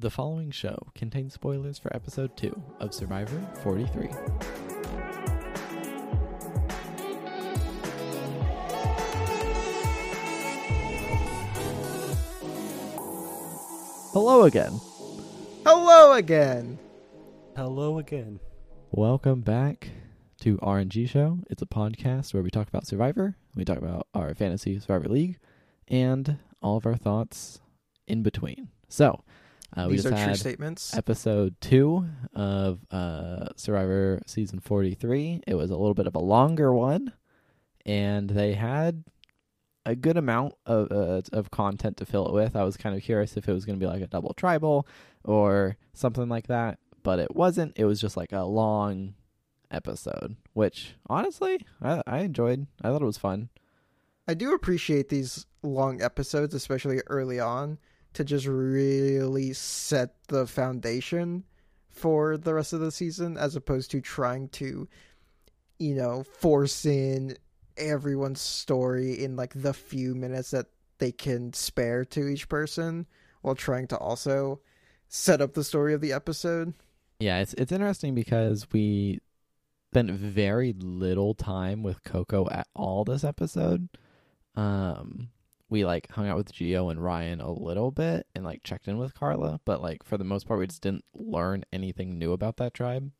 The following show contains spoilers for episode 2 of Survivor 43. Hello again. Hello again. Hello again. Welcome back to RNG Show. It's a podcast where we talk about Survivor, we talk about our fantasy Survivor League, and all of our thoughts in between. So, uh, we These just are true had statements. episode two of uh, Survivor season 43. It was a little bit of a longer one, and they had a good amount of uh, of content to fill it with. I was kind of curious if it was going to be like a double tribal or something like that, but it wasn't. It was just like a long episode, which honestly I, I enjoyed. I thought it was fun. I do appreciate these long episodes, especially early on, to just really set the foundation for the rest of the season, as opposed to trying to, you know, force in everyone's story in like the few minutes that they can spare to each person while trying to also set up the story of the episode. Yeah, it's it's interesting because we spent very little time with Coco at all this episode. Um we like hung out with Geo and Ryan a little bit and like checked in with Karla, but like for the most part we just didn't learn anything new about that tribe.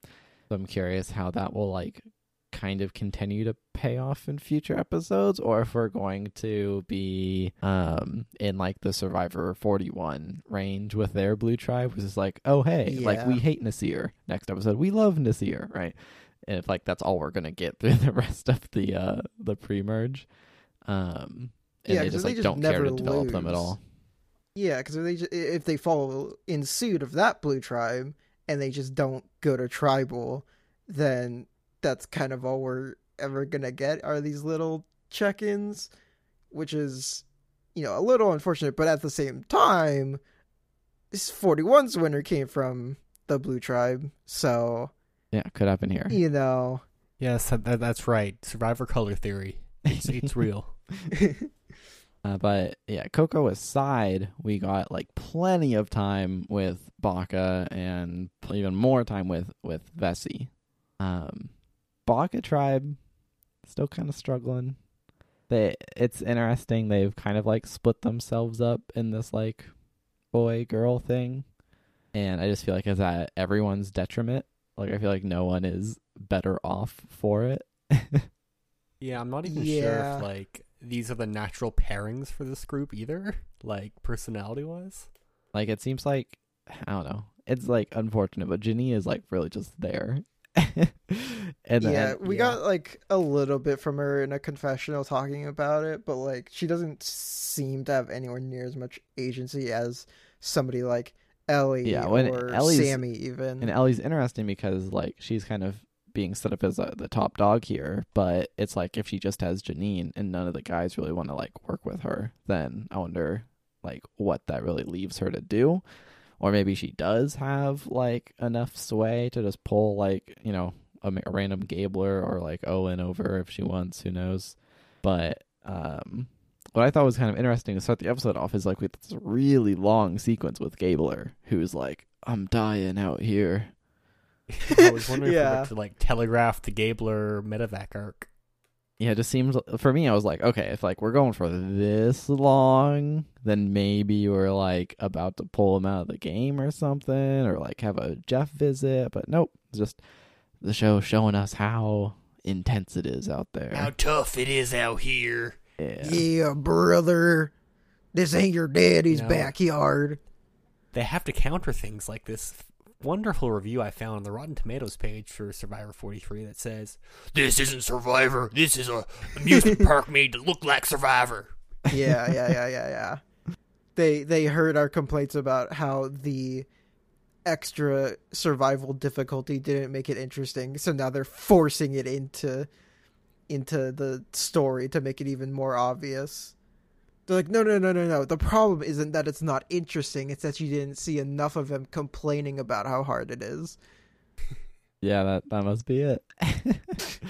So I'm curious how that will like kind of continue to pay off in future episodes or if we're going to be um in like the Survivor 41 range with their blue tribe which is like oh hey like we hate Naseer. Next episode we love Naseer right? And if like that's all we're gonna get through the rest of the uh the pre-merge um and Yeah, they 'cause just they like just don't care to never develop them at all Yeah, because if they ju- if they follow in suit of that blue tribe and they just don't go to tribal, then that's kind of all we're ever gonna get are these little check-ins, which is you know a little unfortunate, but at the same time, this 41's winner came from the blue tribe, so yeah could happen here you know. Yes, that, that- that's right. Survivor color theory. It's, it's real. Uh, but yeah, Coco aside, we got like plenty of time with Baka and even more time with with Vesi. Um, Baka tribe still kind of struggling. They it's interesting. They've kind of like split themselves up in this like boy girl thing, and I just feel like it's at everyone's detriment. Like I feel like no one is better off for it. Yeah, I'm not even sure if like these are the natural pairings for this group either, like personality wise. Like it seems like I don't know. It's like unfortunate, but Ginny is like really just there. and then, yeah, we yeah. got like a little bit from her in a confessional talking about it, but like she doesn't seem to have anywhere near as much agency as somebody like Elie Yeah, when or Elie's- Sami even. and Elie's interesting because like she's kind of being set up as uh the top dog here, but it's like if she just has Jeanine and none of the guys really want to like work with her, then I wonder like what that really leaves her to do. Or maybe she does have like enough sway to just pull like, you know, a, a random Gabler or like Owen over if she wants, who knows. But um what I thought was kind of interesting to start the episode off is like with this really long sequence with Gabler, who's like, I'm dying out here. I was wondering if we Yeah. were to like telegraph the Gabler medevac arc. Yeah, it just seems for me. I was like, okay, if like we're going for this long, then maybe we're like about to pull him out of the game or something, or like have a Jeff visit. But nope, just the show showing us how intense it is out there. How tough it is out here. yeah. yeah, brother, this ain't your daddy's No. backyard. They have to counter things like this wonderful review I found on the Rotten Tomatoes page for Survivor 43 that says, This isn't Survivor. This is a amusement park made to look like Survivor. Yeah, yeah, yeah, yeah, yeah. They they heard our complaints about how the extra survival difficulty didn't make it interesting, so now they're forcing it into into the story to make it even more obvious. They're like, no, no, no, no, no. The problem isn't that it's not interesting; it's that you didn't see enough of him complaining about how hard it is. Yeah, that that must be it.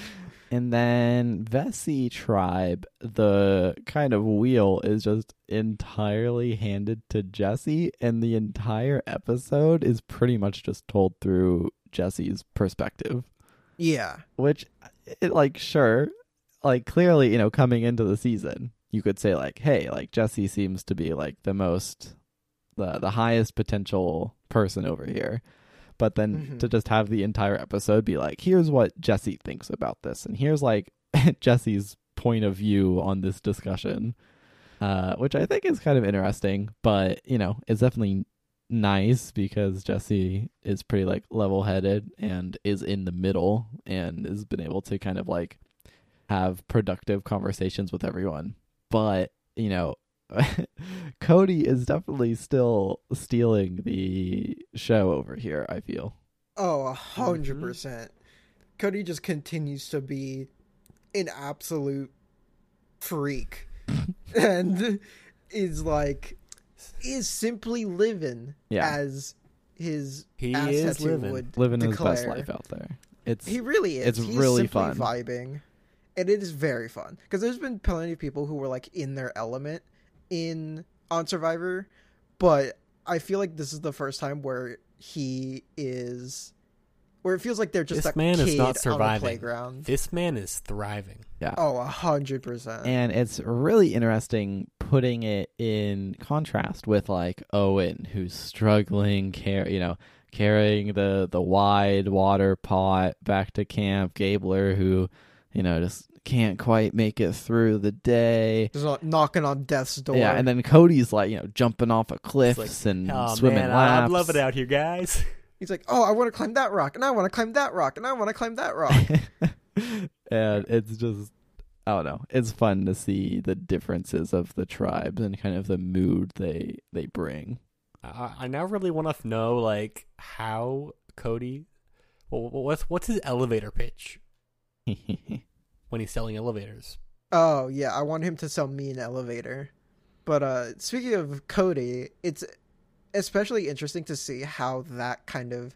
And then Vesi tribe, the kind of wheel is just entirely handed to Jesse, and the entire episode is pretty much just told through Jesse's perspective. Yeah. Which, it, like, sure, like clearly, you know, coming into the season, you could say like, hey, like Jesse seems to be like the most, the the highest potential person over here. But then Mhm. to just have the entire episode be like, here's what Jesse thinks about this, and here's like Jesse's point of view on this discussion, uh, which I think is kind of interesting. But you know, it's definitely nice because Jesse is pretty like level headed and is in the middle and has been able to kind of like have productive conversations with everyone. But, you know, Cody is definitely still stealing the show over here, I feel. Oh, a 100 Mhm. percent. Cody just continues to be an absolute freak, and is like is simply living Yeah. as his He ass is living. would Living his best life out there. It's He really is. it's He's really fun. vibing, and it is very fun because there's been plenty of people who were like in their element in on Survivor, but I feel like this is the first time where he is, where it feels like they're just This a man kid is not on a surviving. playground. This man is thriving. yeah. Oh, a hundred percent. And it's really interesting putting it in contrast with like Owen, who's struggling, car- you know, carrying the the wide water pot back to camp. Gabler, who, you know, just can't quite make it through the day. Just not knocking on death's door. Yeah, and then Cody's like, you know, jumping off of cliffs It's and Oh swimming man, laps. I- I'm loving it out here, guys. he's like, "Oh, I want to climb that rock, and I want to climb that rock, and I want to climb that rock." and it's just I don't know. It's fun to see the differences of the tribes and kind of the mood they they bring. I, I now really want to know like how Cody. Well, what's what's his elevator pitch when he's selling elevators? Oh yeah, I want him to sell me an elevator. But uh speaking of Cody, it's especially interesting to see how that kind of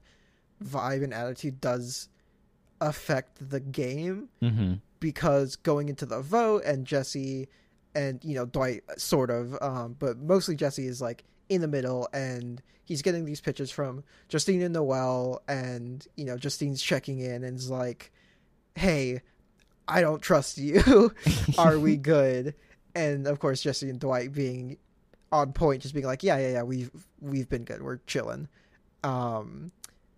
vibe and attitude does affect the game mm-hmm. because going into the vote and Jesse and you know Dwight sort of um but mostly Jesse is like in the middle and he's getting these pitches from Justine and Noelle and you know Justine's checking in and is like hey I don't trust you. Are we good? And of course Jesse and Dwight being on point just being like yeah yeah yeah we've we've been good. We're chilling. Um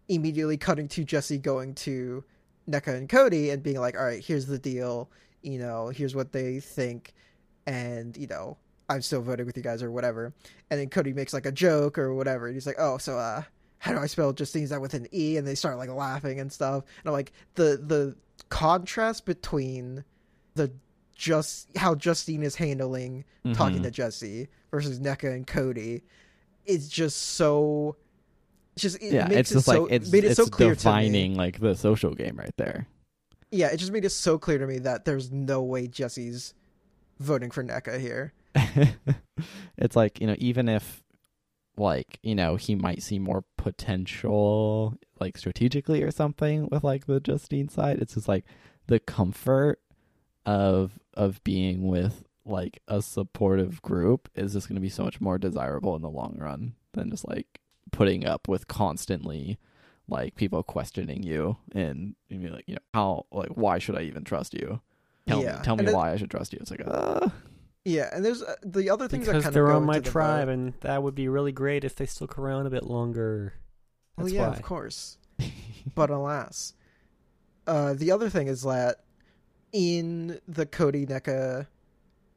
immediately cutting to Jesse going to Nneka and Cody and being like all right here's the deal. You know here's what they think. And you know I'm still voting with you guys or whatever. And then Cody makes like a joke or whatever. And he's like oh so uh how do I spell Justine is that with an E and they start like laughing and stuff and I'm like the the contrast between the just how Justine is handling talking Mhm. to Jesse versus Nneka and Cody is just so just it yeah, makes it's it just so, like it's made it it's so clear to me. defining like the social game right there. Yeah, it just made it so clear to me that there's no way Jesse's voting for Nneka here. it's like you know even if like you know he might see more potential like strategically or something with like the Justine side. It's just like the comfort of of being with like a supportive group is just going to be so much more desirable in the long run than just like putting up with constantly like people questioning you and you know, like you know how like why should I even trust you? Tell Yeah. me tell me And it- why I should trust you. It's like uh Yeah, and there's uh, the other things Because that kind they're on my the tribe, and that would be really great if they stuck around a bit longer. Well, yeah, why. of course. but alas, uh, the other thing is that in the Cody Nneka,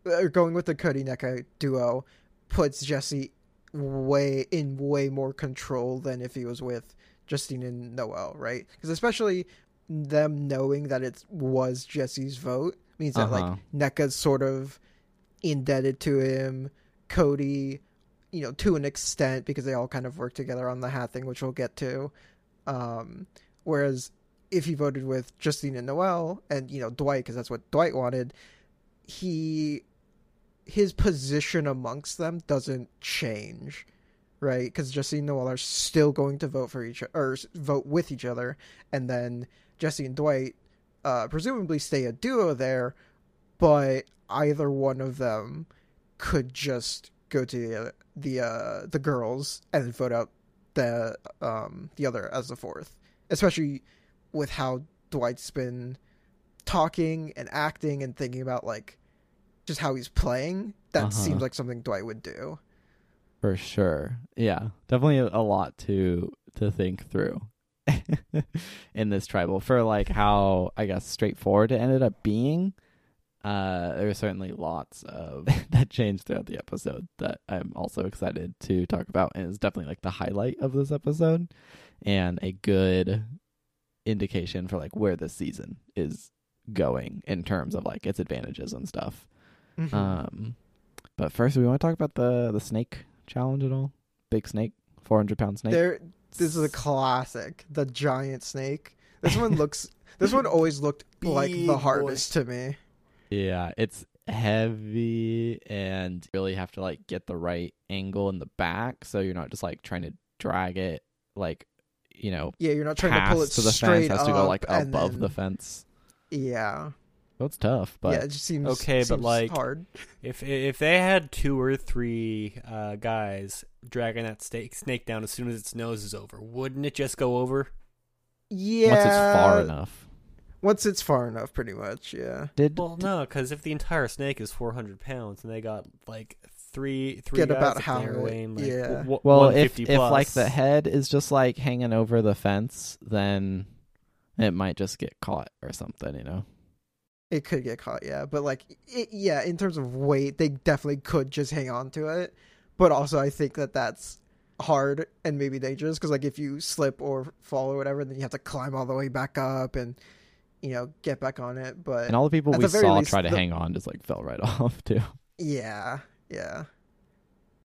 or going with the Cody Nneka duo, puts Jesse way in way more control than if he was with Justine and Noelle, right? Because especially them knowing that it was Jesse's vote means that Uh-huh. like Nneka's sort of indebted to him. Cody, you know, to an extent because they all kind of work together on the hat thing, which we'll get to. Um, whereas if he voted with Justine and Noelle and you know Dwight, because that's what Dwight wanted, he his position amongst them doesn't change, right? Because Justine and Noelle are still going to vote for each or vote with each other, and then Jesse and Dwight uh, presumably stay a duo there, but either one of them could just go to the the uh, the girls and vote out the um the other as the fourth, especially with how Dwight's been talking and acting and thinking about like just how he's playing. That Uh-huh. seems like something Dwight would do. For sure. Yeah. Definitely a, a lot to to think through in this tribal for like how I guess straightforward it ended up being. Uh there are certainly lots of that changed throughout the episode that I'm also excited to talk about and is definitely like the highlight of this episode and a good indication for like where this season is going in terms of like its advantages and stuff. Mhm. Um, but first, we want to talk about the the snake challenge at all. Big snake, four hundred pound snake. There, this is a classic. The giant snake. This one looks. this one always looked like Big the boy. hardest to me. Yeah, it's heavy and you really have to like get the right angle in the back, so you're not just like trying to drag it like you know Yeah, you're not trying to pull it past to the straight fence. Has to go like above then- the fence. Yeah, that's it's tough, but yeah. It just seems Okay, but, like- hard. If if they had two or three uh, guys dragging that snake snake down as soon as its nose is over, wouldn't it just go over? Yeah, once it's far enough. Once it's far enough, pretty much. Yeah. Did Well, no, because if the entire snake is 400 pounds and they got like three three Get guys about that half they're it, weighing, like, yeah. w- w- well if 150 if like the head is just like hanging over the fence, then it might just get caught or something, you know. It could get caught, yeah. But like, it, yeah, in terms of weight, they definitely could just hang on to it. But also, I think that that's hard and maybe dangerous because like if you slip or fall or whatever, then you have to climb all the way back up and you know get back on it. But And all the people we the saw least, try to the- hang on just like fell right off too. yeah, yeah,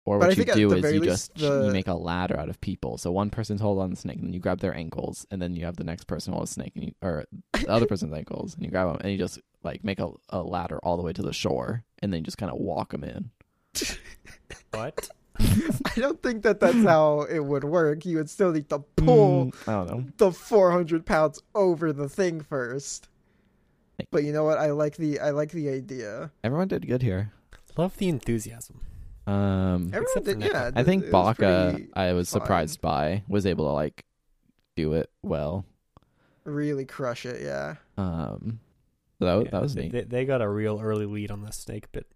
Or But what you do is you least just the- you make a ladder out of people. So one person's hold on the snake, and then you grab their ankles, and then you have the next person hold a snake, and you, or the other person's ankles, and you grab them, and you just like make a, a ladder all the way to the shore, and then you just kind of walk them in. what? I don't think that that's how it would work. You would still need to pull Mm, I don't know. the 400 pounds over the thing first. Hey. But you know what? I like the I like the idea. Everyone did good here. Love the enthusiasm. Um, Everyone did, Nick. yeah. I think it was Baka, pretty- I was fine. surprised by, was able to like do it well. really crush it. Yeah. Um, so that, Yeah, that was they, neat. They, they got a real early lead on the snake bit.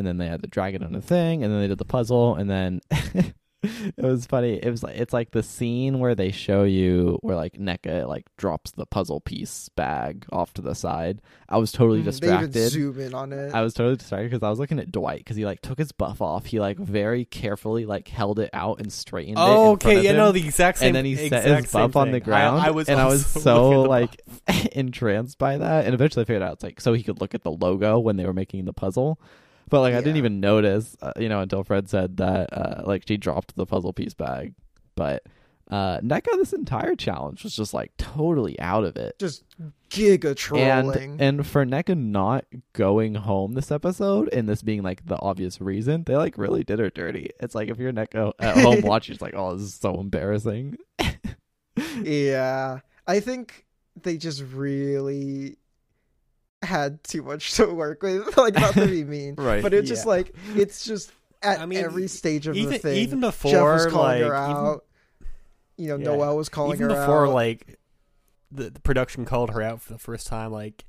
And then they had the dragon on the thing, and then they did the puzzle, and then it was funny. It was like it's like the scene where they show you where like Nneka like drops the puzzle piece bag off to the side. I was totally Mm, They distracted. even zoom in on it. I was totally distracted because I was looking at Dwight because he like took his buff off. He like very carefully like held it out and straightened it. Oh, in front okay. of Yeah, him. no, the exact same. and then he set his same buff on the ground, I, I was and I was so looking at the like entranced by that. And eventually, I figured out it's like so he could look at the logo when they were making the puzzle. But like I didn't even notice, uh, you know, until Fred said that uh, like she dropped the puzzle piece bag. But uh, Nneka, this entire challenge was just like totally out of it. Just giga trolling. And and for Nneka not going home this episode and this being like the obvious reason, they like really did her dirty. It's like if you're Nneka at home watching, it's like, oh, this is so embarrassing. yeah. I think they just really had too much to work with. like not to be mean. Right, But it's just like it's just at I mean, every stage of even the thing. even before Jeff before was calling like her even- out. you know, Yeah. Noelle was calling even her before out. Before like the, the production called her out for the first time like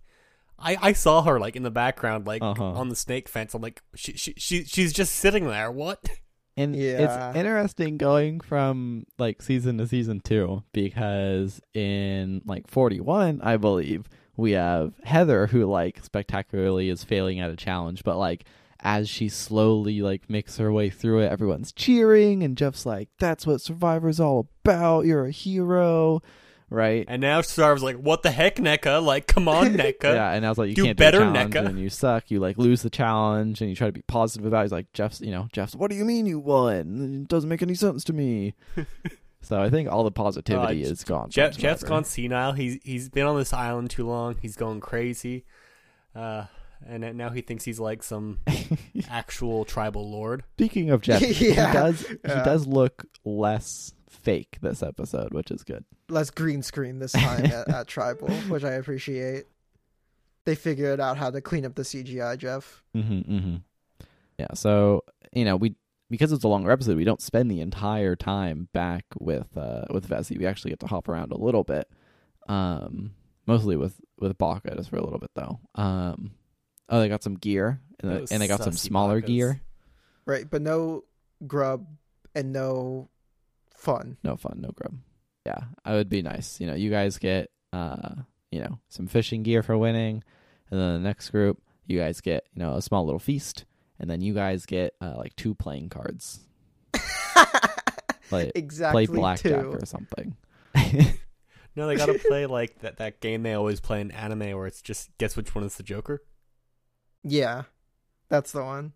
I, I saw her like in the background like Uh-huh. on the snake fence i'm like she, she, she she's just sitting there what And Yeah. it's interesting going from like season to season two because in like 41, I believe, we have Heather who like spectacularly is failing at a challenge, but like as she slowly like makes her way through it, everyone's cheering and Jeff's like, that's what Survivor's all about. You're a hero. Right? and now Sarv's like what the heck Nneka like come on Nneka yeah, and I was like, you do can't better, do Nneka. and you suck. You like lose the challenge, and you try to be positive about. it. He's like, Jeff's, you know, Jeff's. What do you mean you won? It doesn't make any sense to me. so I think all the positivity Uh, is gone. from Jeff's gone senile he's he's been on this island too long he's going crazy uh and now he thinks he's like some actual tribal lord Speaking of Jeff, he Yeah. does he does look less fake this episode, which is good. less green screen this time at, at Tribal, which I appreciate. they figured out how to clean up the CGI, Jeff. Mm-hmm, mm-hmm. Yeah, so you know we because it's a longer episode, we don't spend the entire time back with uh with Vesi. We actually get to hop around a little bit, um, mostly with with Baka just for a little bit though. Um, oh, they got some gear and, Those they, and they got some smaller Bakas. gear. Right, but no grub and no fun. No fun, no grub. Yeah, it would be nice. You know, you guys get uh, you know, some fishing gear for winning, and then the next group, you guys get you know a small little feast, and then you guys get uh, like two playing cards, like exactly play blackjack two. or something. No, they gotta play like that that game they always play in anime where it's just guess which one is the Joker. Yeah, that's the one.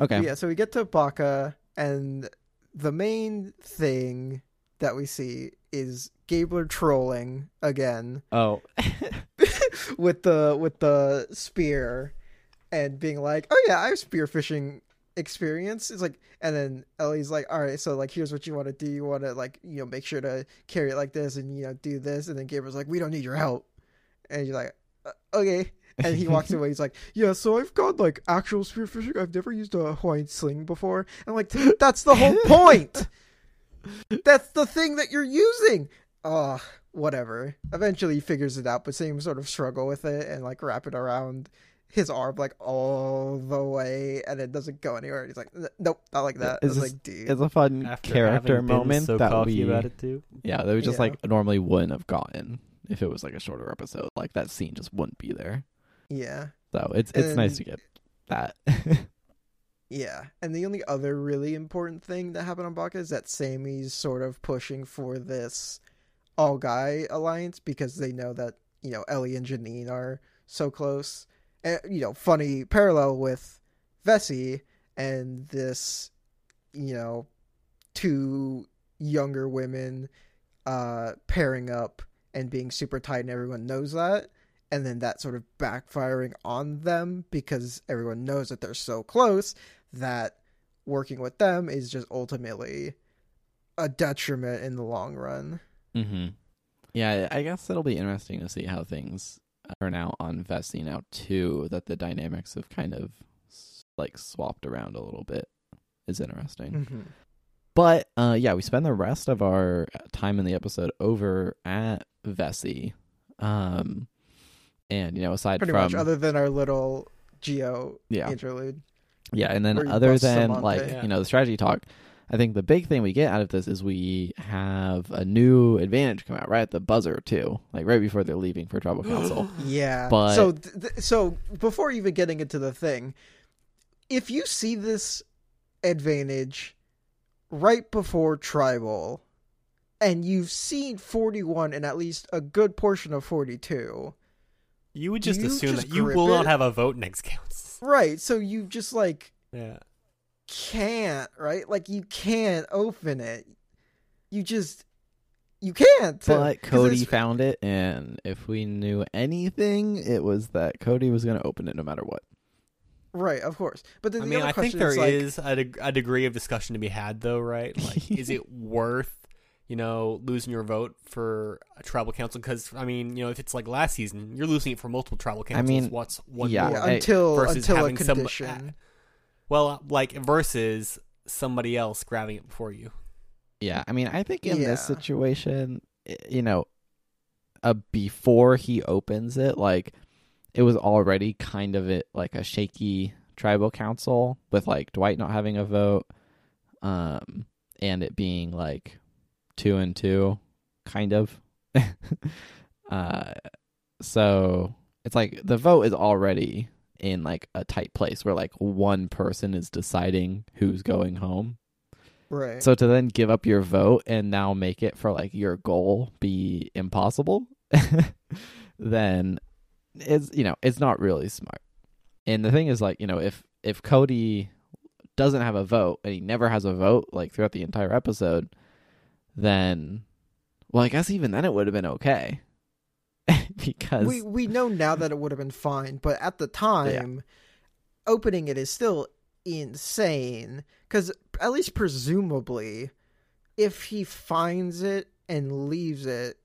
okay. Yeah, so we get to Baka, and the main thing that we see is Gabler trolling again Oh, with the with the spear and being like, "Oh yeah, I have spearfishing experience." It's like, and then Elie's like, "All right, so like, here's what you want to do. You want to like, you know, make sure to carry it like this, and you know, do this." And then Gabriel's like, "We don't need your help," and you're like, uh, "Okay." And he walks away. He's like, "Yeah, so I've got like actual spearfishing. I've never used a Hawaiian sling before." I'm like, "That's the whole point. That's the thing that you're using." Ugh, whatever. Eventually, he figures it out, but same sort of struggle with it and like wrap it around his arm like all the way, and it doesn't go anywhere. He's like, "Nope, not like that." I It's just- like, "Dude." it's a fun After character moment so that cocky we about it too. yeah that we just Yeah. like normally wouldn't have gotten if it was like a shorter episode. Like that scene just wouldn't be there. Yeah, So it's it's nice to get that. yeah. And the only other really important thing that happened on Baka is that Sami's sort of pushing for this all guy alliance because they know that you know Elie and Jeanine are so close. You know, funny parallel with Vesi and this, you know, two younger women uh pairing up and being super tight and everyone knows that and then that sort of backfiring on them because everyone knows that they're so close that working with them is just ultimately a detriment in the long run. mm-hmm. Yeah, I guess it'll be interesting to see how things turn out on Vesi now too. That the dynamics have kind of like swapped around a little bit is interesting. Mm-hmm. But uh, yeah, we spend the rest of our time in the episode over at Vesi. Um, and you know, aside Pretty from much, other than our little Geo yeah, interlude. yeah, and then other than like Yeah. you know the strategy talk, I think the big thing we get out of this is we have a new advantage come out right at the buzzer too, like right before they're leaving for tribal council. Yeah. But- so th- th- so before even getting into the thing, if you see this advantage right before tribal and you've seen 41 and at least a good portion of 42, You would just You assume just that you grip will not have a vote next council. right? So you just like Yeah. Can't, right? Like you can't open it. You just you can't. But Cody found it, and if we knew anything, it was that Cody was going to open it no matter what. right, of course. But then I the mean, other I think question there is like, is a, deg- a degree of discussion to be had, though, right? Like, is it worth, you know, losing your vote for a tribal council? Because I mean, you know, if it's like last season, you're losing it for multiple tribal councils. I mean, what's one yeah, more? yeah, until versus until a having some- condition. Uh, Well, like versus somebody else grabbing it before you. Yeah, I mean, I think in this situation, you know, uh, before he opens it, like it was already kind of it like a shaky tribal council with like Dwight not having a vote, um, and it being like two and two, kind of. uh, so it's like the vote is already in like a tight place where like one person is deciding who's going home. right. So to then give up your vote and now make it for like your goal be impossible, then it's you know it's not really smart. And the thing is like you know if if Cody doesn't have a vote and he never has a vote like throughout the entire episode, then well I guess even then it would have been okay because we we know now that it would have been fine, but at the time, opening it is still insane. Because at least presumably, if he finds it and leaves it,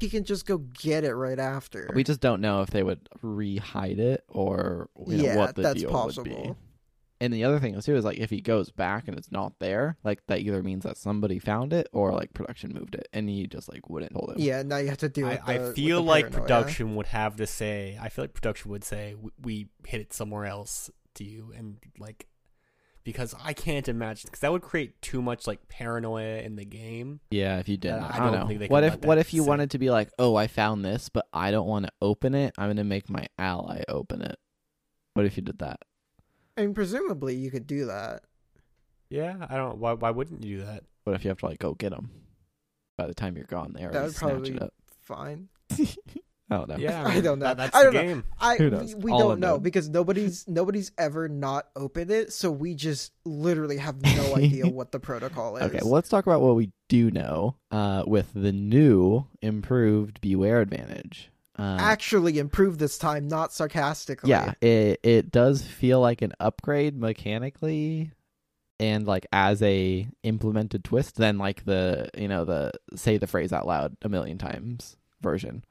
he can just go get it right after. We just don't know if they would re-hide it or you know, yeah, what the that's deal would be. Possible. And the other thing too is like if he goes back and it's not there, like that either means that somebody found it or like production moved it, and he just like wouldn't hold it. Yeah, now you have to do I, it. I feel like paranoia. production would have to say. I feel like production would say "We- we hit it somewhere else to you, and like because I can't imagine because that would create too much like paranoia in the game. Yeah, if you did, I I don't, don't know. think they What if what if you sit. wanted to be like, oh, I found this, but I don't want to open it. I'm gonna make my ally open it. What if you did that? I mean, presumably you could do that. Yeah, I don't. Why? Why wouldn't you do that? What if you have to like go get them? By the time you're gone, they already would snatch probably- it up. Fine. I don't know. Yeah, I don't know. That, that's I don't the know. game. I Who knows? we, we All don't know unknown. because nobody's nobody's ever not opened it, so we just literally have no idea what the protocol is. Okay, well, let's talk about what we do know uh, with the new improved Beware Advantage. Uh, Actually, improved this time, not sarcastically. yeah, it it does feel like an upgrade mechanically, and like as a implemented twist than like the you know the say the phrase out loud a million times version.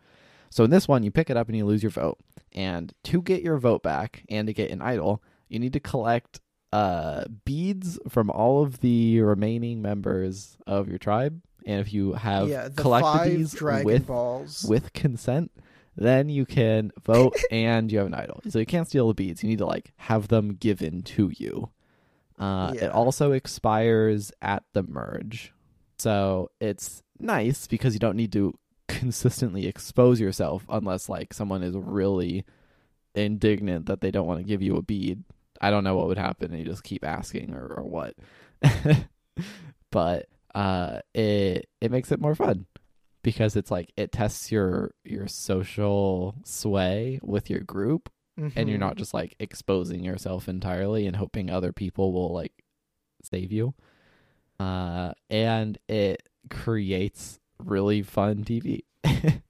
So in this one, you pick it up and you lose your vote, and to get your vote back and to get an idol, you need to collect uh beads from all of the remaining members of your tribe, and if you have yeah. Collected these with Balls. with consent, then you can vote and you have an idol. So you can't steal the beads. You need to like have them given to you. Uh, Yeah. It also expires at the merge, so it's nice because you don't need to consistently expose yourself unless like someone is really indignant that they don't want to give you a bead. I don't know what would happen, and you just keep asking or, or what. but uh, it it makes it more fun because it's like it tests your your social sway with your group and you're Mhm. not just like exposing yourself entirely and hoping other people will like save you uh and it creates really fun tv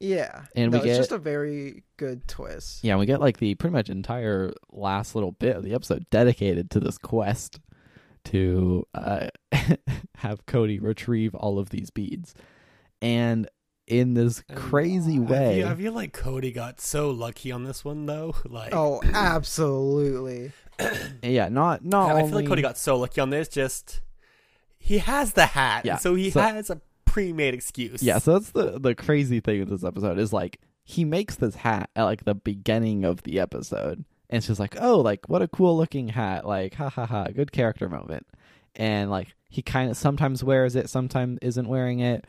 Yeah. And no, we it's get- just a very good twist. yeah we get like the pretty much entire last little bit of the episode dedicated to this quest to uh have cody retrieve all of these beads and in this And crazy I way feel, I feel like Cody got so lucky on this one though. Like, Oh, absolutely. yeah not not I only feel like Cody got so lucky on this. Just he has the hat, Yeah, so he so- has a pre-made excuse. Yeah, so that's the the crazy thing with this episode is like he makes this hat at like the beginning of the episode, and it's just like, oh, like what a cool looking hat, like ha ha ha, good character moment, and like he kind of sometimes wears it, sometimes isn't wearing it,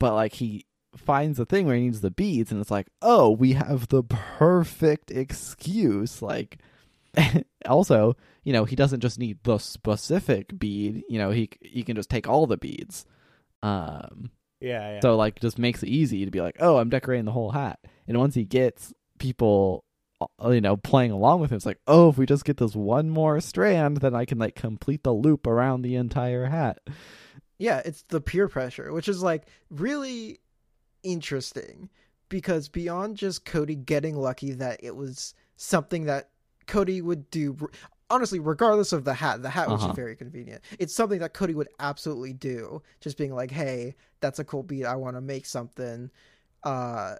but like he finds the thing where he needs the beads, and it's like, oh, we have the perfect excuse, like. also, you know, he doesn't just need the specific bead. You know, he he can just take all the beads. Um, yeah, yeah. so like just makes it easy to be like, oh, I'm decorating the whole hat. And once he gets people, uh, you know, playing along with him, it's like, oh, if we just get this one more strand, then I can like complete the loop around the entire hat. Yeah, it's the peer pressure, which is like really interesting because beyond just Cody getting lucky that it was something that Cody would do honestly regardless of the hat the hat was Uh-huh. very convenient. It's something that Cody would absolutely do just being like hey that's a cool beat I want to make something. Uh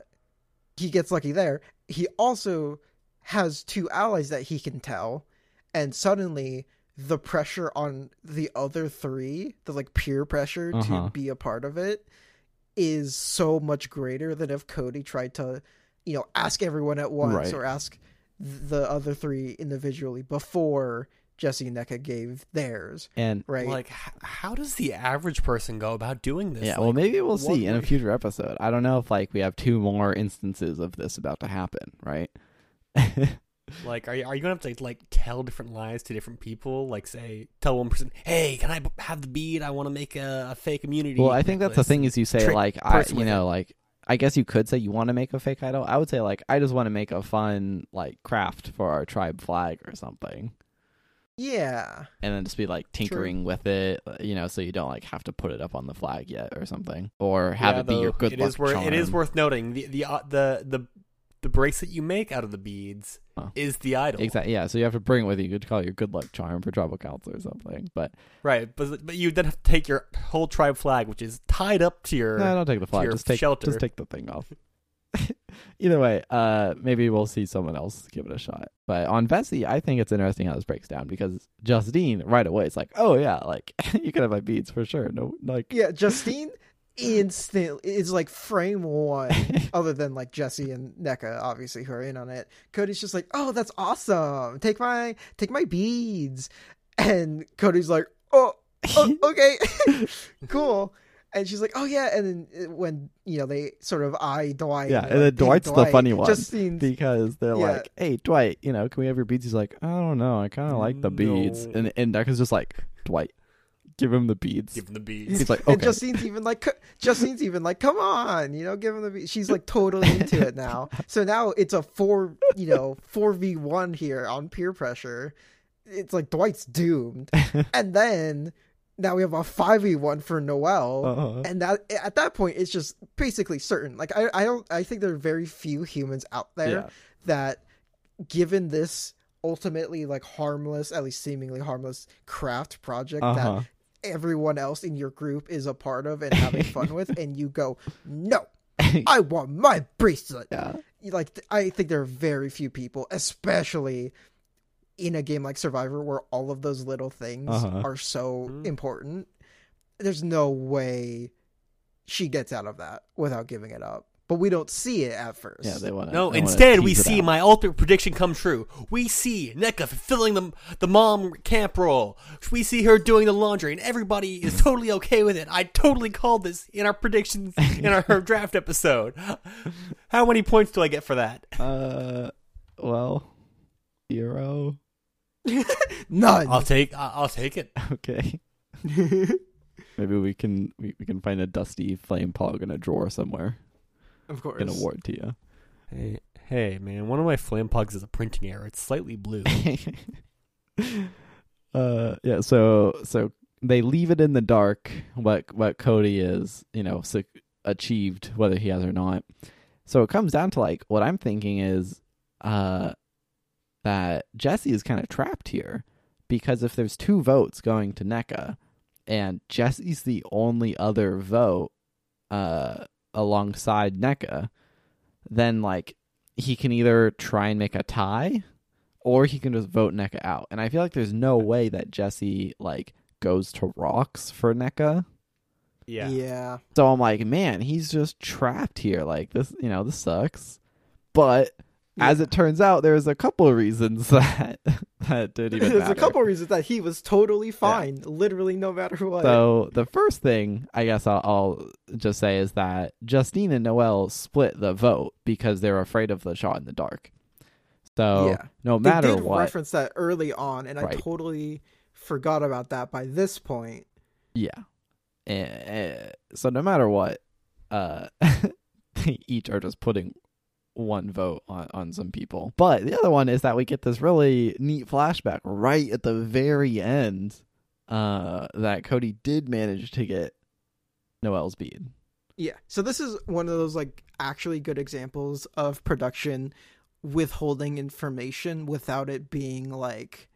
he gets lucky there. He also has two allies that he can tell and suddenly the pressure on the other three the like peer pressure Uh-huh. to be a part of it is so much greater than if Cody tried to, you know, ask everyone at once Right. or ask the other three individually before Jesse and Nneka gave theirs, And right? Like, how does the average person go about doing this? yeah, Like, well, maybe we'll see in a future episode. I don't know if like we have two more instances of this about to happen, right? Like, are you, are you gonna have to like tell different lies to different people? Like, say, tell one person, "Hey, can I b- have the bead? I want to make a, a fake immunity." Well, I think that's the thing is you say trick like I you with know like I guess you could say you want to make a fake idol. I would say like I just want to make a fun like craft for our tribe flag or something. yeah, And then just be like tinkering with it, uh, you know, so you don't like have to put it up on the flag yet or something, or have Yeah, it be your good it luck is worth it is worth noting the the uh, the the the bracelet you make out of the beads Oh. is the idol. Exactly. Yeah. So you have to bring it with you. You could call it your good luck charm for tribal council or something. But Right, but but you then have to take your whole tribe flag, which is tied up to your. no, don't take the flag. Just take shelter. just take the thing off. Either way, uh, maybe we'll see someone else give it a shot. But on Vesi, I think it's interesting how this breaks down because Justine right away is like, oh yeah, like you can have my beads for sure. No, like Yeah, Justine instant it's like frame one, other than like Jesse and Nneka, obviously, who are in on it. Cody's just like, Oh, that's awesome. Take my take my beads. And Cody's like, Oh, oh okay. cool. And she's like, "Oh yeah," and then uh, when you know they sort of eye Dwight, Yeah, they're and then like, "Hey, Dwight's the funny one. Justine's because they're Yeah. like, hey Dwight, you know, can we have your beads? He's like, I don't know, I kind of like the beads. No. And and Nneka's just like, Dwight, give him the beads. Give him the beads. He's like, okay. And. Justine's even like, Justine's even like, come on, you know, give him the. beat." She's like totally into it now. So now it's a four, you know, four v one here on peer pressure. It's like Dwight's doomed, and then now we have a five v one for Noelle, Uh-huh. and that at that point it's just basically certain. Like I, I don't, I think there are very few humans out there Yeah. that, given this ultimately like harmless, at least seemingly harmless craft project that Uh-huh. Everyone else in your group is a part of and having fun with, and you go, no, I want my bracelet. yeah. Like I think there are very few people, especially in a game like Survivor, where all of those little things Uh-huh. are so Mhm. important. There's no way she gets out of that without giving it up. But we don't see it at first. Yeah, they want to. No, instead we see my ultimate prediction come true. We see Nneka fulfilling the the mom camp role. We see her doing the laundry, and everybody is totally okay with it. I totally called this in our predictions in our draft episode. How many points do I get for that? Uh, well, zero. None. I'll take I- I'll take it. Okay. Maybe we can we, we can find a dusty flame pog in a drawer somewhere of course. and award to you. Hey, hey, man! One of my flame pugs is a printing error. It's slightly blue. uh yeah so so they leave it in the dark what what cody is you know su- achieved whether he has or not so it comes down to like what i'm thinking is uh that jesse is kind of trapped here because if there's two votes going to Nneka and jesse's the only other vote uh alongside Nneka then like he can either try and make a tie or he can just vote Nneka out. And I feel like there's no way that Jesse like goes to rocks for Nneka. Yeah. yeah. So I'm like, man, he's just trapped here. Like this, you know, this sucks. But as it turns out, there's a couple of reasons that that didn't even There's matter. a couple reasons that he was totally fine, literally no matter what. So the first thing I guess I'll, I'll just say is that Justine and Noelle split the vote because they're afraid of the shot in the dark. So yeah. no matter They did what, reference that early on, and I totally forgot about that by this point. Yeah. Eh, so no matter what, uh, they each are just putting one vote on, on some people. But the other one is that we get this really neat flashback right at the very end uh, that Cody did manage to get Noelle's bead. Yeah. So this is one of those like actually good examples of production withholding information without it being like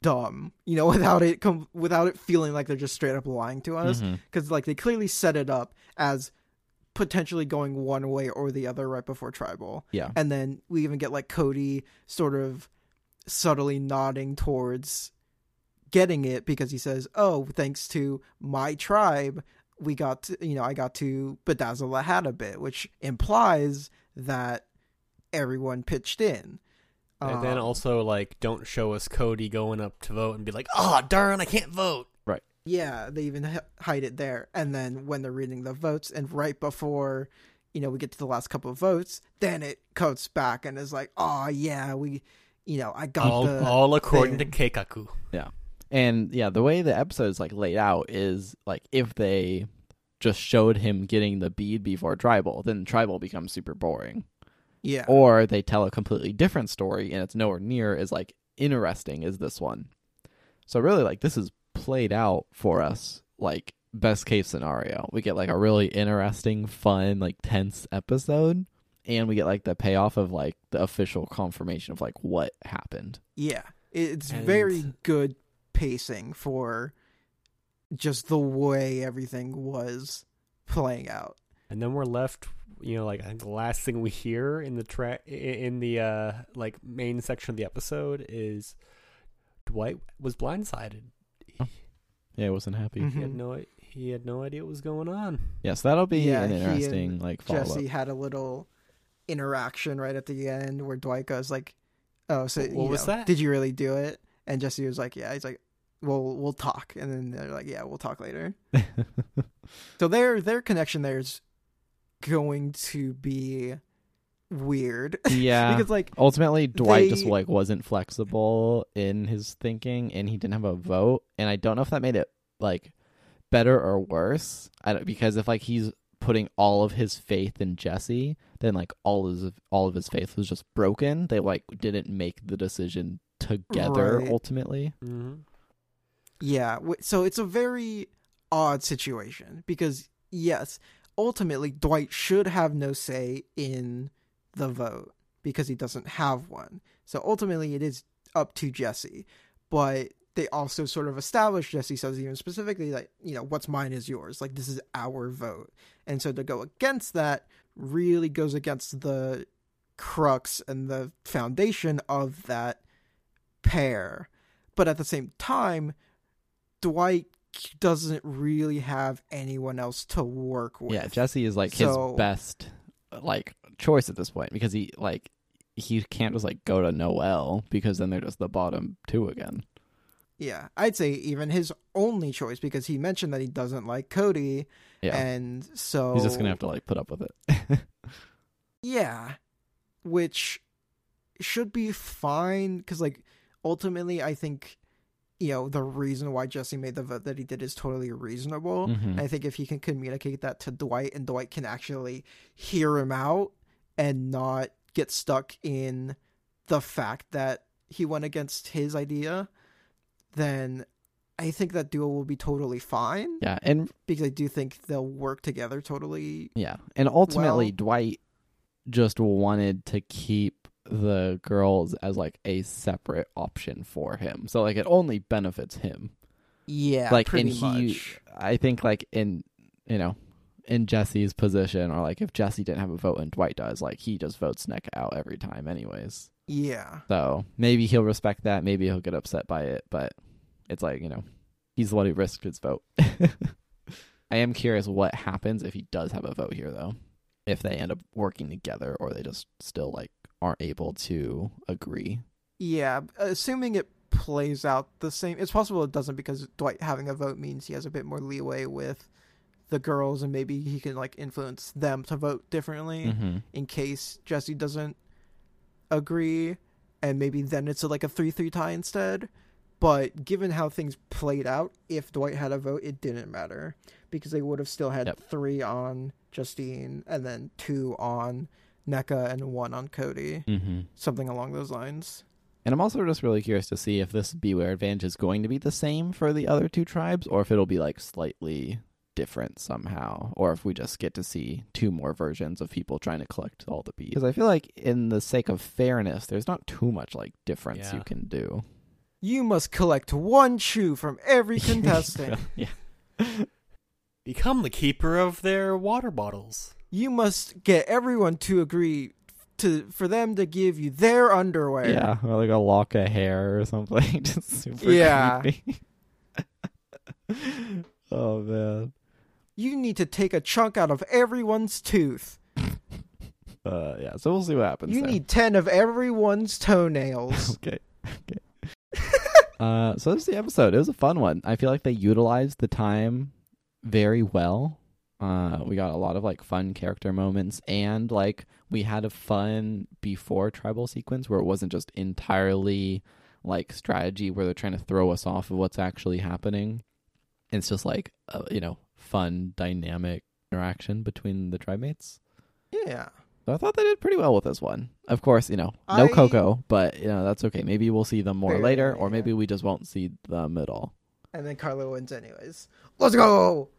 dumb. You know, without it com- without it feeling like they're just straight up lying to us Mm-hmm. because like they clearly set it up as potentially going one way or the other right before tribal. Yeah. And then we even get like Cody sort of subtly nodding towards getting it because he says, "Oh, thanks to my tribe, we got to, you know, I got to bedazzle the hat a bit," which implies that everyone pitched in. And then Um, also like, don't show us Cody going up to vote and be like, "Oh darn, I can't vote." Yeah, they even hide it there. And then when they're reading the votes, and right before, you know, we get to the last couple of votes, then it comes back and is like, oh, yeah, we, you know, I got All, the. all according thing." to Keikaku. Yeah. And yeah, the way the episode is like laid out is like if they just showed him getting the bead before tribal, then tribal becomes super boring. Yeah. or they tell a completely different story and it's nowhere near as like interesting as this one. So really like this is played out for us like best case scenario. We get like a really interesting, fun, like tense episode and we get like the payoff of like the official confirmation of like what happened. Yeah, it's And- very good pacing for just the way everything was playing out. And then we're left, you know, like I think the last thing we hear in the tra- i- in the uh like main section of the episode is Dwight was blindsided. Yeah, I wasn't happy. He had mm-hmm. no he had no idea what was going on. Yeah, so that'll be Yeah, an he and interesting like follow Jesse up. had a little interaction right at the end where Dwight goes like, "Oh, so What you was know, that? Did you really do it?" And Jesse was like, "Yeah." He's like, "Well, we'll talk." And then they're like, "Yeah, we'll talk later." So their their connection there is going to be weird yeah. because like Ultimately, Dwight just like wasn't flexible in his thinking, and he didn't have a vote. And I don't know if that made it like better or worse. I don't, because if like he's putting all of his faith in Jesse, then like all of his, all of his faith was just broken. They like didn't make the decision together Right. ultimately. Mm-hmm. Yeah, w- so it's a very odd situation because yes, ultimately Dwight should have no say in the vote because he doesn't have one. So ultimately it is up to Jesse. But they also sort of establish Jesse says even specifically like, you know, what's mine is yours. Like this is our vote. And so to go against that really goes against the crux and the foundation of that pair. But at the same time, Dwight doesn't really have anyone else to work with. Yeah, Jesse is like So- his best like choice at this point because he like he can't just like go to Noelle because then they're just the bottom two again. Yeah, I'd say even his only choice because he mentioned that he doesn't like Cody, Yeah, and so he's just gonna have to like put up with it. yeah, which should be fine because like ultimately I think you know the reason why Jesse made the vote that he did is totally reasonable. Mhm. I think if he can communicate that to Dwight and Dwight can actually hear him out and not get stuck in the fact that he went against his idea, then I think that duo will be totally fine Yeah, and because I do think they'll work together totally. yeah, and ultimately Well- Dwight just wanted to keep the girls as like a separate option for him. So like it only benefits him. Yeah, like and he much. I think like in you know in Jesse's position or like if Jesse didn't have a vote and Dwight does, like he just votes Nick out every time anyways. Yeah, So maybe he'll respect that, maybe he'll get upset by it, but it's like, you know, he's the one who risked his vote. I am curious what happens if he does have a vote here though. If they end up working together or they just still like aren't able to agree. yeah. Assuming it plays out the same, it's possible it doesn't because Dwight having a vote means he has a bit more leeway with the girls and maybe he can like influence them to vote differently. Mm-hmm. in case Jesse doesn't agree, and maybe then it's like a three-three tie instead. But given how things played out, if Dwight had a vote, it didn't matter because they would have still had Yep. three on Justine and then two on Nneka and one on Cody, Mm-hmm. something along those lines. And I'm also just really curious to see if this Beware advantage is going to be the same for the other two tribes or if it'll be like slightly different somehow or if we just get to see two more versions of people trying to collect all the bees. Because I feel like in the sake of fairness, there's not too much like difference Yeah. you can do. You must collect one shoe from every contestant. yeah. Become the keeper of their water bottles. you must get everyone to agree to for them to give you their underwear. Yeah, or like a lock of hair or something. just super Yeah. creepy. oh man. You need to take a chunk out of everyone's tooth. Uh yeah, so we'll see what happens. You there. need 10 of everyone's toenails. Okay. Okay. uh, so this is the episode. It was a fun one. I feel like they utilized the time very well. Uh, we got a lot of like fun character moments, and like we had a fun before tribal sequence where it wasn't just entirely like strategy where they're trying to throw us off of what's actually happening. It's just like a, you know fun dynamic interaction between the tribe mates. yeah. So I thought they did pretty well with this one. Of course, you know, no I- Coco, but you know that's okay. Maybe we'll see them more later, or maybe we just won't see them at all. And then Karla wins anyways. Let's go!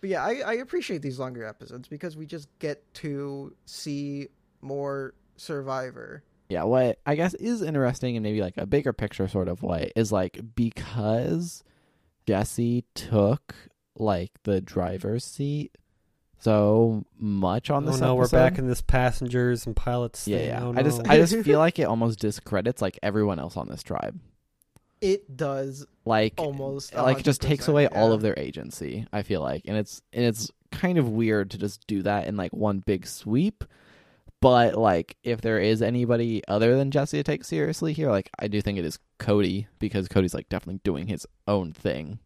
But yeah, I, I appreciate these longer episodes because we just get to see more Survivor. yeah, what I guess is interesting and maybe like a bigger picture sort of way is like because Jesse took like the driver's seat so much on oh this no, we're back in this passengers and pilots yeah, thing. yeah. Oh, I just. I just feel like it almost discredits like everyone else on this tribe. It does Like almost like just takes 100%, away all of their agency, I feel like. And it's and it's kind of weird to just do that in like one big sweep. But like if there is anybody other than Jesse to take seriously here, like I do think it is Cody because Cody's like definitely doing his own thing.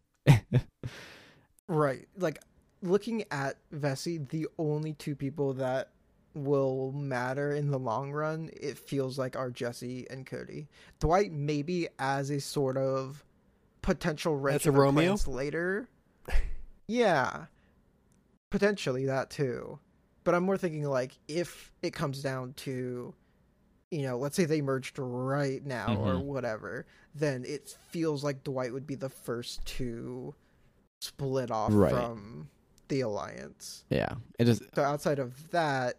Right. Like looking at Vesi, the only two people that will matter in the long run, it feels like are Jesse and Cody. Dwight maybe as a sort of potential wrench That's a Romeo? later. yeah. Potentially that too. But I'm more thinking like if it comes down to you know, let's say they merged right now or Mhm. whatever, then it feels like Dwight would be the first to split off Right. from the alliance. Yeah. it is. So outside of that,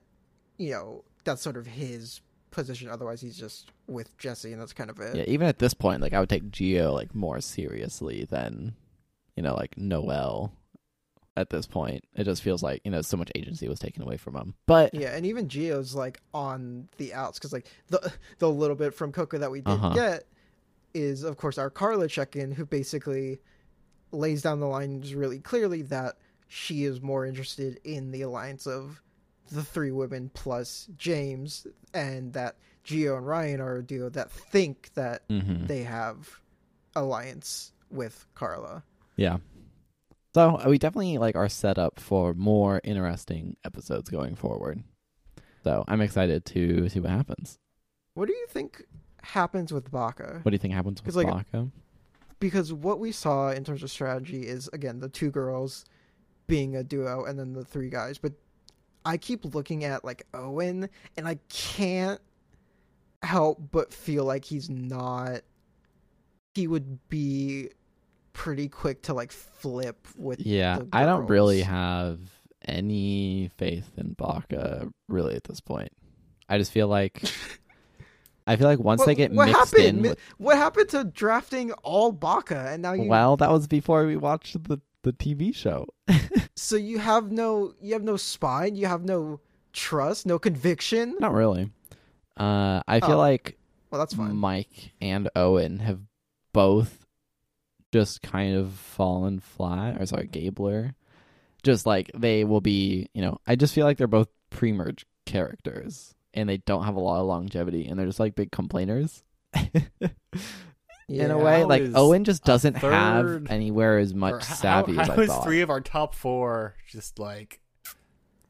you know, that's sort of his position. Otherwise, he's just with Jesse, and that's kind of it. yeah, even at this point, like I would take Geo like more seriously than you know, like Noelle at this point. It just feels like, you know, so much agency was taken away from him. But Yeah, and even Geo's like on the outs because like the the little bit from Coco that we did Uh-huh. get is of course our Karla check-in who basically lays down the lines really clearly that she is more interested in the alliance of the three women plus James and that Geo and Ryan are a duo that think that Mhm. they have alliance with Karla. Yeah. So uh, we definitely like are set up for more interesting episodes going forward. So I'm excited to see what happens. What do you think happens with Baka? What do you think happens with like, Baka? because what we saw in terms of strategy is again the two girls being a duo and then the three guys but i keep looking at like owen and i can't help but feel like he's not he would be pretty quick to like flip with Yeah, I don't really have any faith in Baka really at this point. I just feel like I feel like once what, they get what mixed happened? in with, what happened to drafting all baka and now you well, that was before we watched the the TV show. so you have no you have no spine? You have no trust? No conviction? Not really. Uh I feel Oh, like well that's fine. Mike and Owen have both just kind of fallen flat. Or sorry, Gabler. Just like they will be, you know, I just feel like they're both pre merge characters and they don't have a lot of longevity and they're just like big complainers. In a way, How like Owen just doesn't have anywhere as much how- savvy how, as I how is thought. three of our top four just like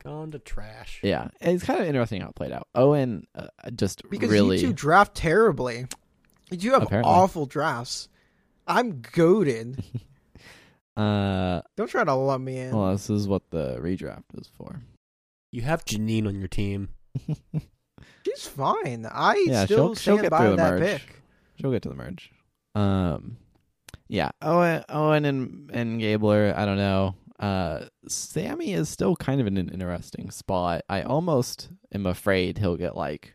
gone to trash? Yeah, it's kind of interesting how it played out. Owen uh, just Because really you two draft terribly. You have Apparently. awful drafts. I'm goaded. uh Don't try to lump me in. well, this is what the redraft is for. You have Jeanine on your team. She's fine. I Yeah, still she'll- she'll stand get by through the that merge. pick. She'll get to the merge. Um, yeah, Owen, Owen and and Gabler. I don't know. Uh, Sami is still kind of in an interesting spot. I almost am afraid he'll get like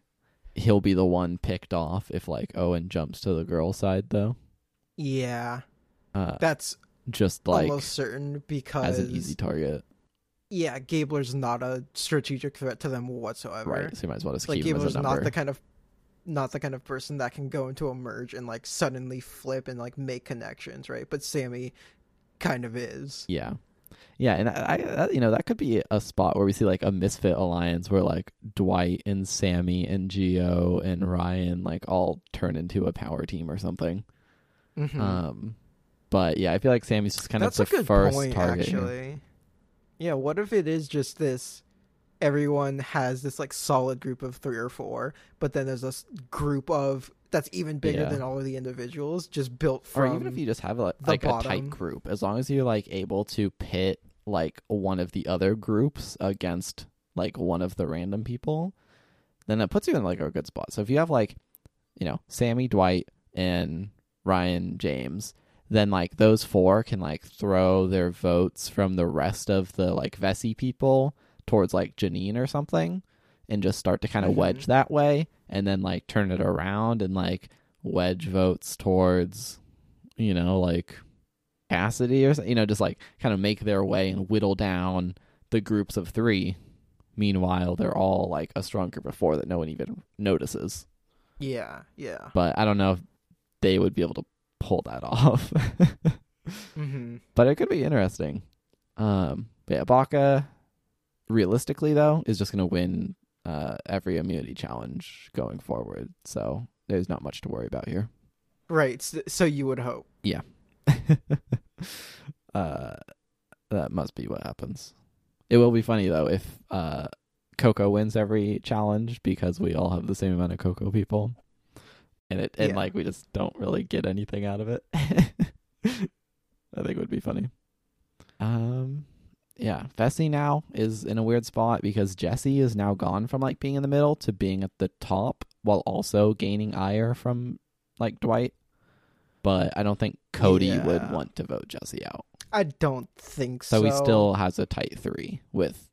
he'll be the one picked off if like Owen jumps to the girl side though. Yeah, Uh, that's just like almost certain because as an easy target, yeah, Gabler's not a strategic threat to them whatsoever. right? So you might as well just Like keep him as a number. not the kind of not the kind of person that can go into a merge and like suddenly flip and like make connections, right? But Sami kind of is. Yeah. Yeah, and I, I you know that could be a spot where we see like a misfit alliance where like Dwight and Sami and Geo and Ryan like all turn into a power team or something. Mhm. Um, but yeah, I feel like Sami's just kind That's of a the good first point, target. actually. Yeah, what if it is just this? Everyone has this like solid group of three or four, but then there's this group of that's even bigger Yeah. than all of the individuals, just built Or from. even if you just have like, the like a tight group, as long as you're like able to pit like one of the other groups against like one of the random people, then it puts you in like a good spot. So if you have like, you know, Sami, Dwight, and Ryan, James, then like those four can like throw their votes from the rest of the like Vesi people towards like Jeanine or something and just start to kind of Mhm. wedge that way and then like turn it around and like wedge votes towards you know like Cassidy or something, you know just like kind of make their way and whittle down the groups of 3 meanwhile they're all like a strong group of 4 that no one even notices Yeah, yeah. but I don't know if they would be able to pull that off Mm-hmm. but it could be interesting. Um, but yeah, realistically though, is just going to win uh, every immunity challenge going forward. So there's not much to worry about here. Right. So, so you would hope. Yeah. uh, that must be what happens. It will be funny though if uh, Coco wins every challenge because we all have the same amount of Coco people, and it and Yeah. like we just don't really get anything out of it. I think it would be funny. Um, yeah, Vesi now is in a weird spot because Jesse is now gone from like being in the middle to being at the top while also gaining ire from like Dwight. But I don't think Cody would want to vote Jesse out. I don't think so. So, he still has a tight three with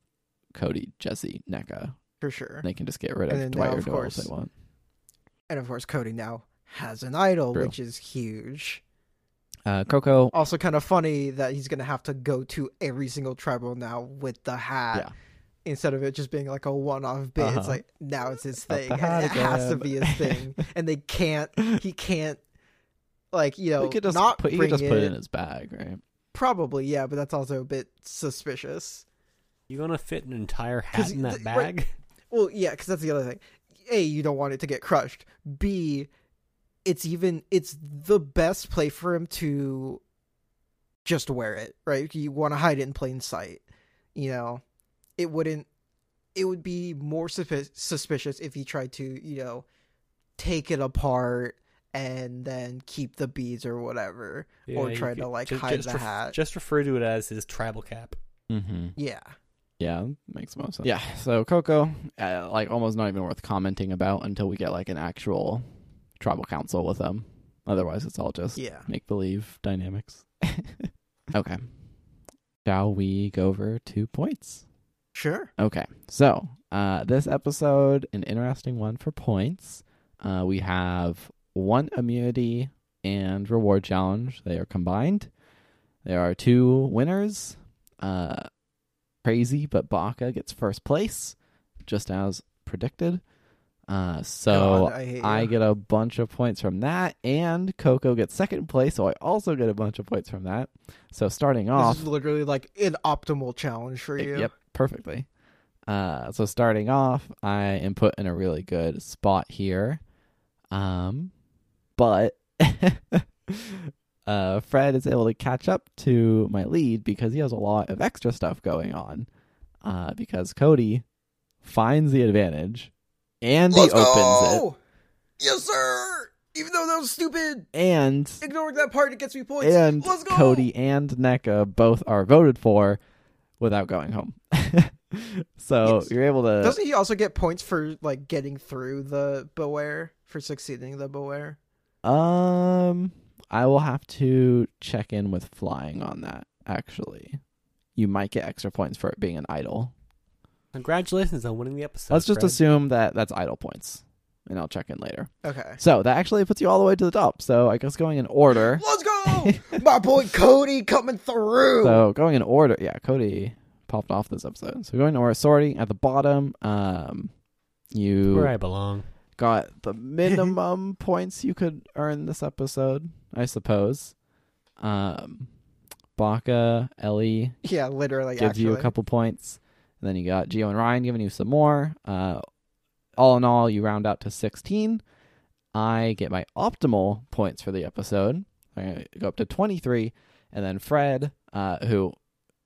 Cody, Jesse, Nneka. for sure. They can just get rid of Dwight now, or Doyle if they want. And of course, Cody now has an idol, True. which is huge. Uh, Coco, Also, kind of funny that he's gonna have to go to every single tribal now with the hat. Yeah. Instead of it just being like a one-off bit, it's Uh-huh. like now it's his thing. the and hat it has to be his thing, and they can't. He can't. Like you know, he could just not put, he bring could just put it it- in his bag, right? Probably, yeah, but that's also a bit suspicious. You gonna fit an entire hat in that th- right- bag? Well, yeah, because that's the other thing. A, you don't want it to get crushed. B, it's even it's the best play for him to just wear it, right? You want to hide it in plain sight. You know, it wouldn't. It would be more suspicious if he tried to, you know, take it apart and then keep the beads or whatever, or try could- to like ju- hide just the ref- hat. Just refer to it as his tribal cap. Mm-hmm. yeah, Yeah, makes most sense. Yeah, so Coco, uh, like almost not even worth commenting about until we get like an actual tribal council with them. Otherwise, it's all just yeah. make believe dynamics. okay. Shall we go over two points? Sure. Okay, so uh, this episode, an interesting one for points. Uh, we have one immunity and reward challenge. They are combined. There are two winners. Uh, crazy, but Baka gets first place, just as predicted. Uh, so God, I, I get a bunch of points from that, and Coco gets second place, so I also get a bunch of points from that. So starting off, This is literally like an optimal challenge for you. Yep, perfectly. Uh, so starting off, I am put in a really good spot here. Um, but uh, Fred is able to catch up to my lead because he has a lot of extra stuff going on. Uh, because Cody finds the advantage and he opens it, Yes, sir. Even though that was stupid, and ignoring that part, it gets me points. and Let's go. Cody and Nneka both are voted for without going home. so Yes. you're able to Doesn't he also get points for like getting through the beware for succeeding the beware? Um, I will have to check in with flying on that. Actually, you might get extra points for it being an idol. Congratulations on winning the episode. Let's just Fred. assume that that's idol points, and I'll check in later. Okay. So that actually puts you all the way to the top. So I guess going in order. Let's go, my boy Cody coming through. So going in order, yeah, Cody popped off this episode. So going in order, sorting at the bottom. Um, you where I belong. got the minimum points you could earn this episode, I suppose. Um, Baka, Elie yeah, literally. gives actually. you a couple points. And then you got Geo and Ryan giving you some more. Uh, all in all, you round out to 16. I get my optimal points for the episode. I go up to 23. And then Fred, uh, who,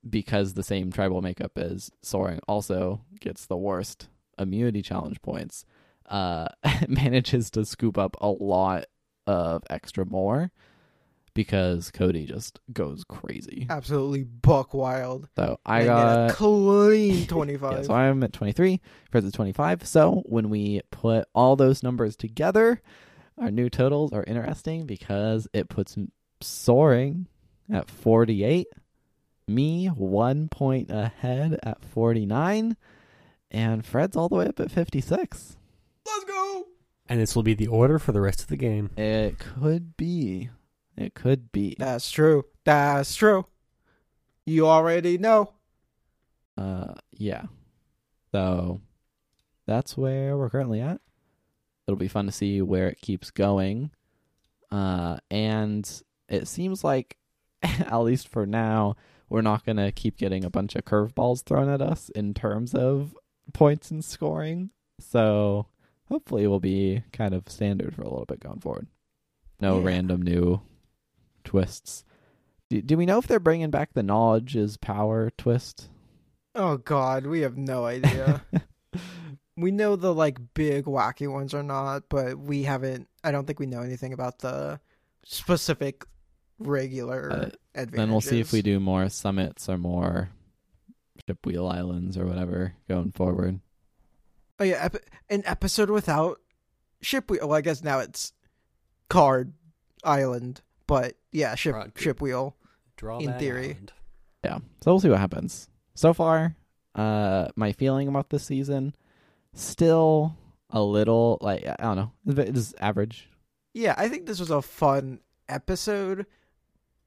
because the same tribal makeup as Soaring, also gets the worst immunity challenge points, uh, manages to scoop up a lot of extra more because Cody just goes crazy. absolutely buck wild. So I And got a clean twenty yeah, five. so I'm at 23. Fred's at 25. So when we put all those numbers together, our new totals are interesting because it puts soaring at 48. Me one point ahead at 49. And Fred's all the way up at 56. Let's go. And this will be the order for the rest of the game. It could be. It could be. That's true. That's true. You already know. Uh, yeah. So that's where we're currently at. It'll be fun to see where it keeps going. Uh, and it seems like, at least for now, we're not going to keep getting a bunch of curveballs thrown at us in terms of points and scoring. So hopefully it will be kind of standard for a little bit going forward. No Yeah. random new twists. Do, do we know if they're bringing back the knowledge is power twist? Oh God, we have no idea. we know the like big wacky ones are not, but we haven't. I don't think we know anything about the specific regular Uh, advantages. Then we'll see if we do more summits or more ship wheel islands or whatever going forward. Oh yeah, ep- an episode without ship wheel. Well, I guess now it's card island, but yeah, ship Right. ship wheel. Draw In theory. island. Yeah. So we'll see what happens. So far, uh my feeling about this season still a little like I don't know. It is average. Yeah, I think this was a fun episode,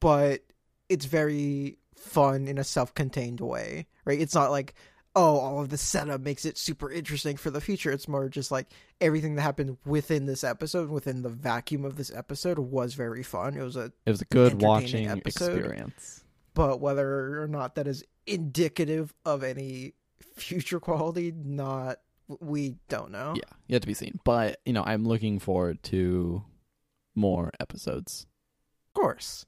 but it's very fun in a self-contained way, right? It's not like, oh, all of the setup makes it super interesting for the future. It's more just like everything that happened within this episode, within the vacuum of this episode, was very fun. It was a, It was a good watching episode. experience. but whether or not that is indicative of any future quality, not we don't know. Yeah, yet to be seen. But, you know, I'm looking forward to more episodes. Of course.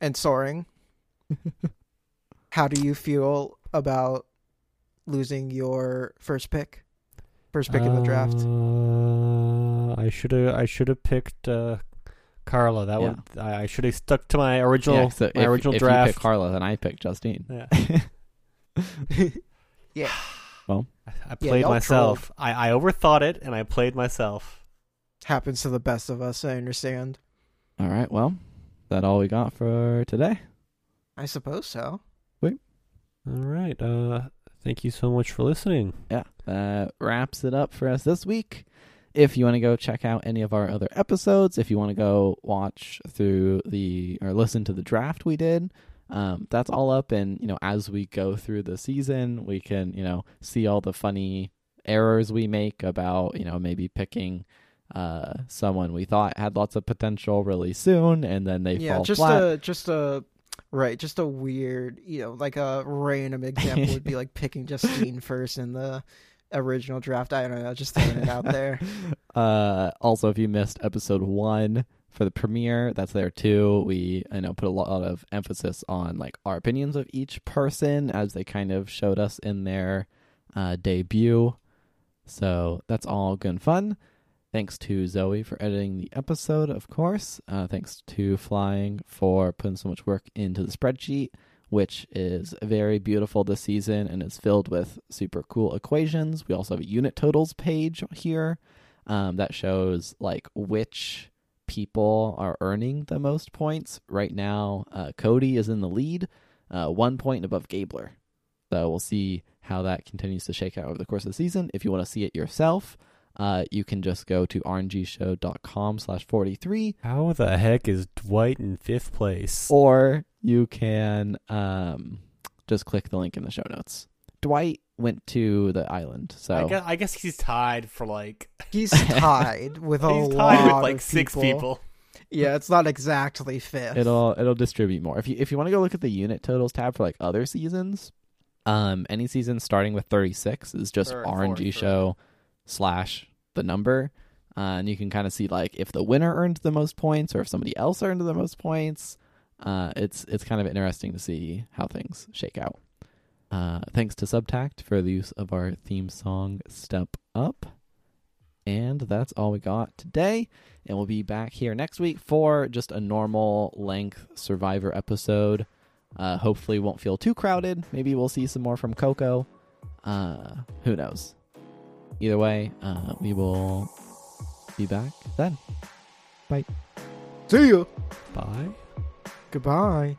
And soaring. How do you feel about losing your first pick? First pick in the draft. Uh, I should have. I should have picked uh, Karla. That Yeah. one. I I should have stuck to my original. yeah, so my if, original if draft. you pick Karla, then I pick Justine. Yeah. yeah. Well, I Yeah, played y'all myself. I, I overthought it and I played myself. Happens to the best of us, I understand. All right, well, that all we got for today. I suppose so. Wait. All right. Uh, thank you so much for listening. yeah, that wraps it up for us this week. If you want to go check out any of our other episodes, if you want to go watch through the or listen to the draft we did, um, that's all up. And you know, as we go through the season, we can you know see all the funny errors we make about you know maybe picking uh someone we thought had lots of potential really soon and then they yeah, fall just flat. a just a right, just a weird, you know, like a random example would be like picking Justine first in the original draft. I don't know, just throwing it out there. Uh, also, if you missed episode one for the premiere, that's there too. We, I know, put a lot of emphasis on like our opinions of each person as they kind of showed us in their uh, debut. So that's all good and fun. Thanks to Zoe for editing the episode, of course. Uh, thanks to Flying for putting so much work into the spreadsheet, which is very beautiful this season and is filled with super cool equations. We also have a unit totals page here um, that shows like which people are earning the most points. Right now, uh, Cody is in the lead, uh, one point above Gabler. So we'll see how that continues to shake out over the course of the season. If you want to see it yourself, uh, you can just go to rngshow.com slash 43 How the heck is Dwight in fifth place? or you can um, just click the link in the show notes. Dwight went to the island, so I, guess, I guess he's tied for like. He's tied with a he's lot tied with like of six people. Yeah, it's not exactly fifth. it'll it'll distribute more. If you if you want to go look at the unit totals tab for like other seasons, um, any season starting with thirty six is just Or RNG 43. show slash the number, uh, and you can kind of see like if the winner earned the most points or if somebody else earned the most points. Uh, it's it's kind of interesting to see how things shake out. Uh, thanks to Subtact for the use of our theme song "Step Up." And that's all we got today. And we'll be back here next week for just a normal length Survivor episode. Uh, hopefully, won't feel too crowded. Maybe we'll see some more from Coco. Uh, who knows? Either way, uh, we will be back then. Bye. See you. Bye. Goodbye.